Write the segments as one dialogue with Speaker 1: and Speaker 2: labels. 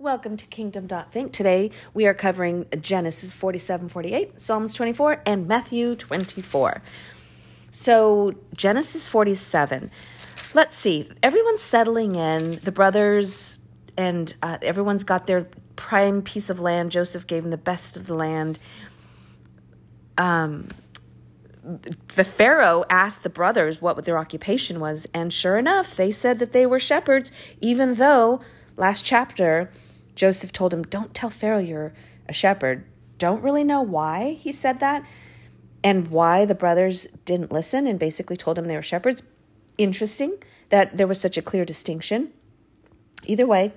Speaker 1: Welcome to Kingdom Think. Today we are covering Genesis 47 48, Psalms 24, and Matthew 24. So, Genesis 47. Let's see. Everyone's settling in. The brothers and uh, everyone's got their prime piece of land. Joseph gave them the best of the land. Um, the Pharaoh asked the brothers what their occupation was, and sure enough, they said that they were shepherds, even though last chapter Joseph told him, Don't tell Pharaoh you're a shepherd. Don't really know why he said that and why the brothers didn't listen and basically told him they were shepherds. Interesting that there was such a clear distinction. Either way,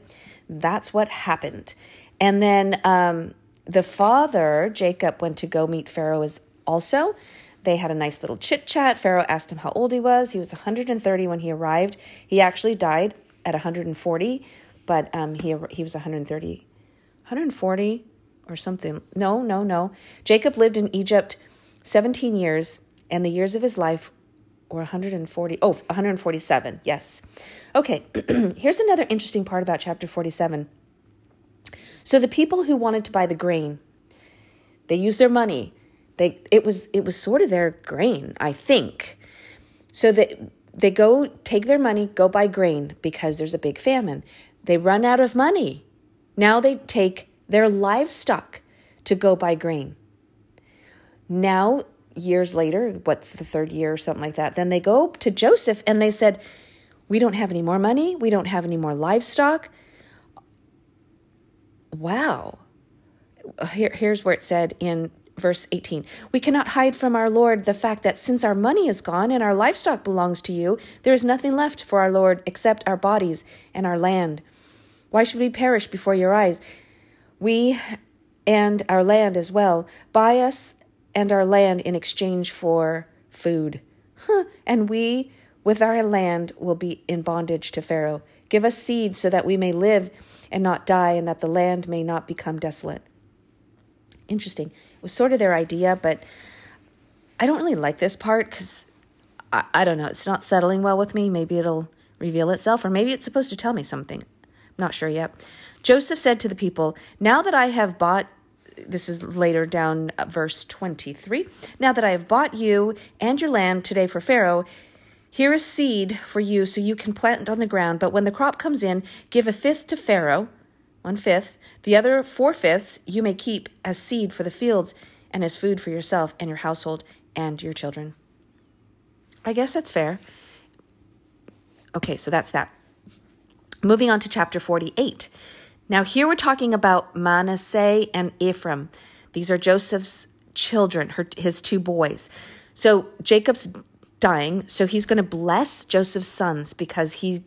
Speaker 1: that's what happened. And then um, the father, Jacob, went to go meet Pharaoh as also. They had a nice little chit chat. Pharaoh asked him how old he was. He was 130 when he arrived. He actually died at 140 but um, he he was 130, 140 or something. No, no, no. Jacob lived in Egypt 17 years, and the years of his life were 140. Oh, 147. Yes. Okay. Here's another interesting part about chapter 47. So the people who wanted to buy the grain, they used their money. They it was it was sort of their grain, I think. So they they go take their money, go buy grain because there's a big famine. They run out of money. Now they take their livestock to go buy grain. Now, years later, what, the third year or something like that, then they go to Joseph and they said, We don't have any more money. We don't have any more livestock. Wow. Here, here's where it said in verse 18 We cannot hide from our Lord the fact that since our money is gone and our livestock belongs to you, there is nothing left for our Lord except our bodies and our land. Why should we perish before your eyes? We and our land as well. Buy us and our land in exchange for food. Huh. And we, with our land, will be in bondage to Pharaoh. Give us seed so that we may live and not die, and that the land may not become desolate. Interesting. Was sort of their idea, but I don't really like this part because I, I don't know. It's not settling well with me. Maybe it'll reveal itself, or maybe it's supposed to tell me something. I'm Not sure yet. Joseph said to the people, Now that I have bought, this is later down uh, verse 23, now that I have bought you and your land today for Pharaoh, here is seed for you so you can plant it on the ground. But when the crop comes in, give a fifth to Pharaoh, one fifth. The other four fifths you may keep as seed for the fields and as food for yourself and your household and your children. I guess that's fair. Okay, so that's that. Moving on to chapter 48. Now, here we're talking about Manasseh and Ephraim. These are Joseph's children, her, his two boys. So Jacob's dying, so he's going to bless Joseph's sons because he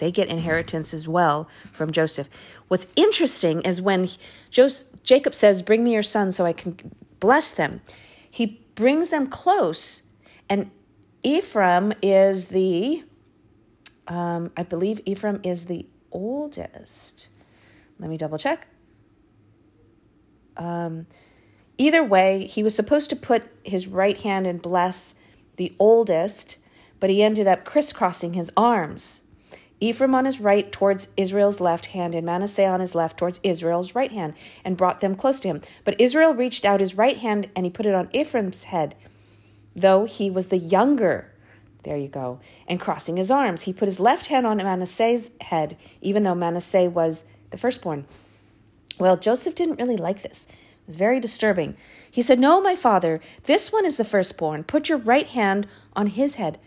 Speaker 1: they get inheritance as well from Joseph. What's interesting is when Joseph, Jacob says, "Bring me your sons so I can bless them." He brings them close, and Ephraim is the um, I believe Ephraim is the oldest. Let me double check. Um, either way, he was supposed to put his right hand and bless the oldest, but he ended up crisscrossing his arms. Ephraim on his right towards Israel's left hand, and Manasseh on his left towards Israel's right hand, and brought them close to him. But Israel reached out his right hand, and he put it on Ephraim's head, though he was the younger there you go. And crossing his arms, he put his left hand on Manasseh's head, even though Manasseh was the firstborn. Well, Joseph didn't really like this. It was very disturbing. He said, No, my father, this one is the firstborn. Put your right hand on his head.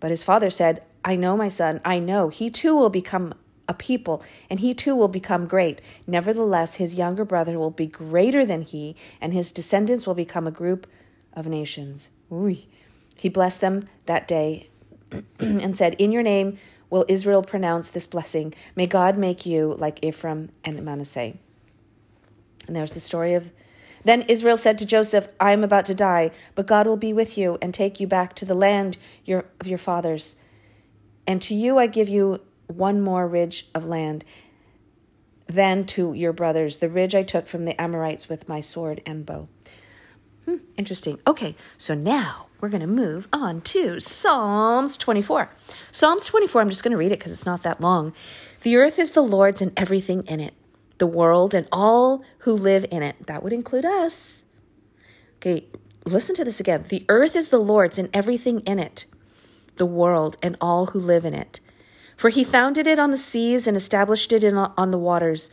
Speaker 1: But his father said, I know, my son, I know. He too will become a people, and he too will become great. Nevertheless, his younger brother will be greater than he, and his descendants will become a group of nations. Ooh. He blessed them that day and said, In your name will Israel pronounce this blessing. May God make you like Ephraim and Manasseh. And there's the story of. Then Israel said to Joseph, I am about to die, but God will be with you and take you back to the land your, of your fathers. And to you I give you one more ridge of land than to your brothers, the ridge I took from the Amorites with my sword and bow. Hmm, interesting. Okay, so now we're going to move on to Psalms 24. Psalms 24, I'm just going to read it because it's not that long. The earth is the Lord's and everything in it, the world and all who live in it. That would include us. Okay, listen to this again. The earth is the Lord's and everything in it, the world and all who live in it. For he founded it on the seas and established it in, on the waters.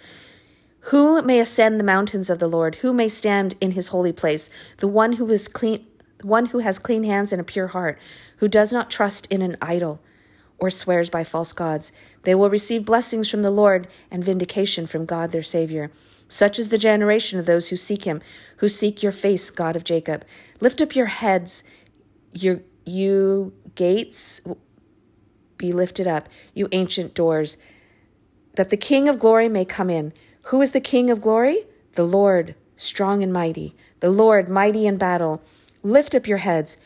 Speaker 1: Who may ascend the mountains of the Lord? Who may stand in his holy place? The one who is clean, one who has clean hands and a pure heart, who does not trust in an idol or swears by false gods. They will receive blessings from the Lord and vindication from God their Savior. Such is the generation of those who seek him, who seek your face, God of Jacob. Lift up your heads, your you gates be lifted up, you ancient doors, that the King of glory may come in. Who is the King of glory? The Lord, strong and mighty, the Lord, mighty in battle. Lift up your heads,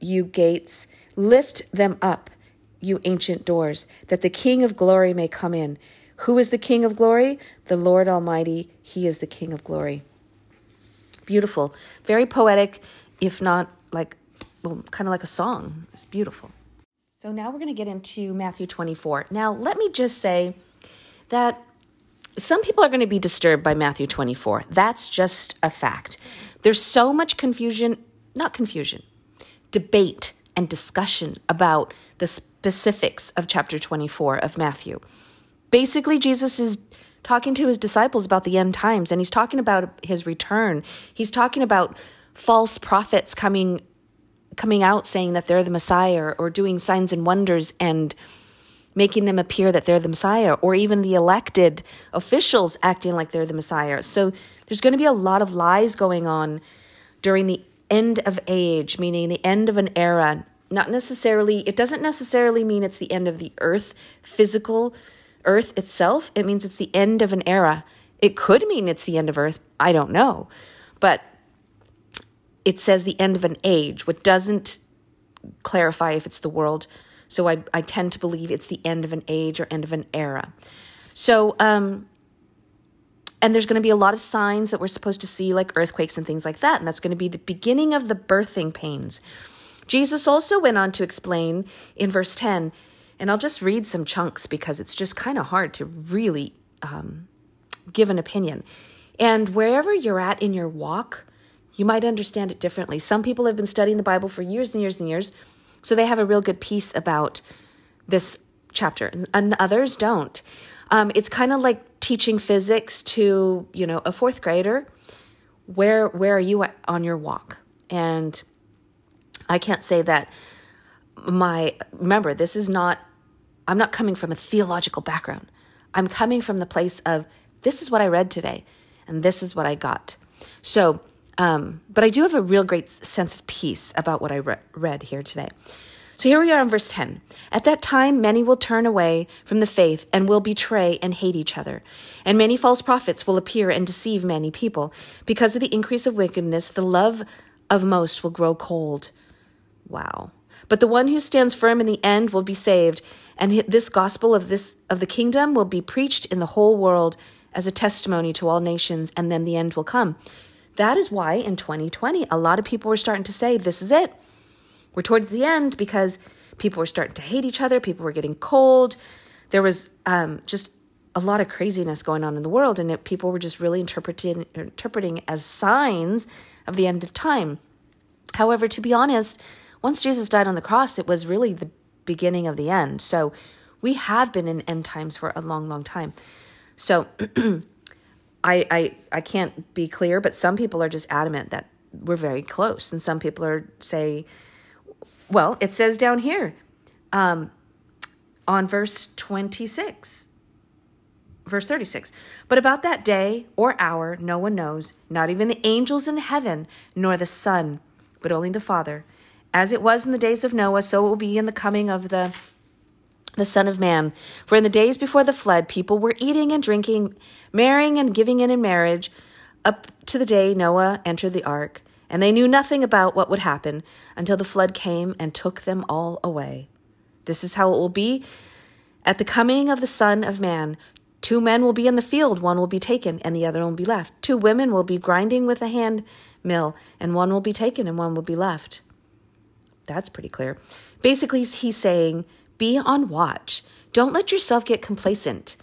Speaker 1: you gates, lift them up, you ancient doors, that the King of glory may come in. Who is the King of glory? The Lord Almighty, He is the King of glory. Beautiful, very poetic, if not like, well, kind of like a song. It's beautiful. So now we're going to get into Matthew 24. Now, let me just say that some people are going to be disturbed by Matthew 24. That's just a fact. There's so much confusion, not confusion, debate and discussion about the specifics of chapter 24 of Matthew. Basically, Jesus is talking to his disciples about the end times and he's talking about his return. He's talking about false prophets coming coming out saying that they're the Messiah or doing signs and wonders and making them appear that they're the Messiah, or even the elected officials acting like they're the Messiah. So there's going to be a lot of lies going on during the end of age, meaning the end of an era. Not necessarily, it doesn't necessarily mean it's the end of the earth, physical earth itself. It means it's the end of an era. It could mean it's the end of earth. I don't know. But it says the end of an age, what doesn't clarify if it's the world so I, I tend to believe it's the end of an age or end of an era. So, um, and there's going to be a lot of signs that we're supposed to see, like earthquakes and things like that. And that's going to be the beginning of the birthing pains. Jesus also went on to explain in verse 10, and I'll just read some chunks because it's just kind of hard to really um, give an opinion. And wherever you're at in your walk, you might understand it differently. Some people have been studying the Bible for years and years and years. So they have a real good piece about this chapter, and others don't. Um, it's kind of like teaching physics to you know a fourth grader. Where where are you at on your walk? And I can't say that my remember this is not. I'm not coming from a theological background. I'm coming from the place of this is what I read today, and this is what I got. So um, but I do have a real great sense of peace about what I re- read here today. So here we are in verse 10. At that time, many will turn away from the faith and will betray and hate each other. And many false prophets will appear and deceive many people. Because of the increase of wickedness, the love of most will grow cold. Wow. But the one who stands firm in the end will be saved. And this gospel of this of the kingdom will be preached in the whole world as a testimony to all nations, and then the end will come. That is why in 2020, a lot of people were starting to say, this is it. We're towards the end because people were starting to hate each other. People were getting cold. There was um, just a lot of craziness going on in the world, and it, people were just really interpreting, interpreting as signs of the end of time. However, to be honest, once Jesus died on the cross, it was really the beginning of the end. So we have been in end times for a long, long time. So I, I I can't be clear, but some people are just adamant that we're very close, and some people are say, well, it says down here, um, on verse twenty six, verse thirty six. But about that day or hour, no one knows, not even the angels in heaven, nor the Son, but only the Father. As it was in the days of Noah, so it will be in the coming of the the Son of Man. For in the days before the flood, people were eating and drinking, marrying and giving in in marriage, up to the day Noah entered the ark. And they knew nothing about what would happen until the flood came and took them all away. This is how it will be at the coming of the Son of Man. Two men will be in the field, one will be taken, and the other will be left. Two women will be grinding with a hand mill, and one will be taken, and one will be left. That's pretty clear. Basically, he's saying, be on watch. Don't let yourself get complacent.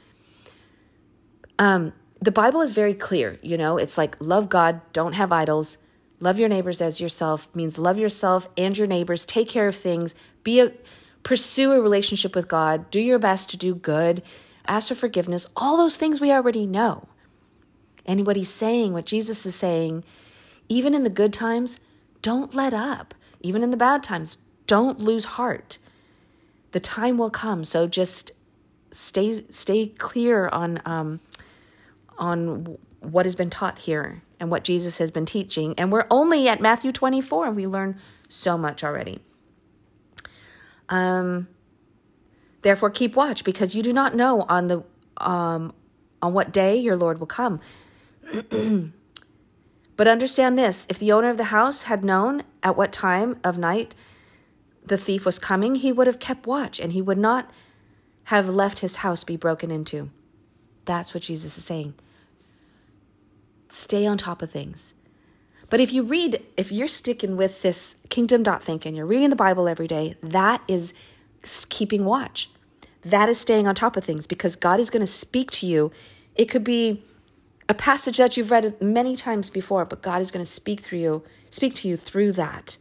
Speaker 1: Um, the Bible is very clear. You know, it's like love God, don't have idols. Love your neighbors as yourself means love yourself and your neighbors. Take care of things. Be a pursue a relationship with God. Do your best to do good ask for forgiveness, all those things we already know. And what he's saying, what Jesus is saying, even in the good times, don't let up. Even in the bad times, don't lose heart. The time will come, so just stay stay clear on um, on what has been taught here and what Jesus has been teaching. And we're only at Matthew 24, and we learn so much already. Um, Therefore, keep watch, because you do not know on the um, on what day your Lord will come. but understand this: if the owner of the house had known at what time of night the thief was coming, he would have kept watch, and he would not have left his house be broken into. That's what Jesus is saying. Stay on top of things. But if you read, if you're sticking with this kingdom dot thinking, you're reading the Bible every day, that is keeping watch. That is staying on top of things because God is going to speak to you. It could be a passage that you've read many times before, but God is going to speak through you, speak to you through that.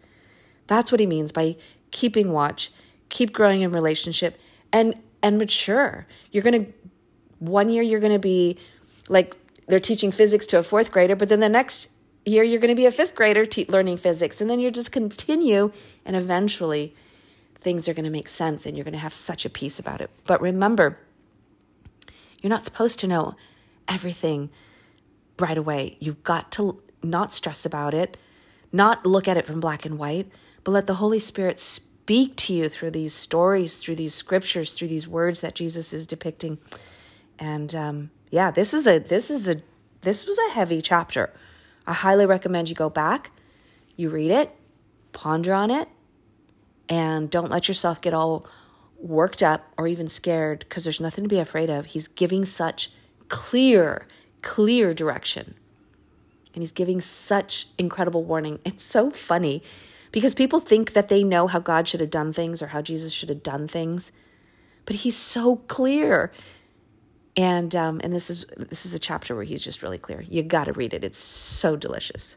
Speaker 1: That's what he means by keeping watch, keep growing in relationship and and mature. You're going to one year you're going to be like they're teaching physics to a fourth grader, but then the next year you're going to be a fifth grader te- learning physics and then you just continue and eventually things are going to make sense and you're going to have such a peace about it. But remember, you're not supposed to know everything right away. You've got to not stress about it, not look at it from black and white, but let the Holy Spirit speak to you through these stories, through these scriptures, through these words that Jesus is depicting. And um, yeah, this is a this is a this was a heavy chapter. I highly recommend you go back, you read it, ponder on it, and don't let yourself get all worked up or even scared because there's nothing to be afraid of. He's giving such clear, clear direction. And he's giving such incredible warning. It's so funny because people think that they know how God should have done things or how Jesus should have done things, but he's so clear. And um, and this is this is a chapter where he's just really clear. You got to read it. It's so delicious.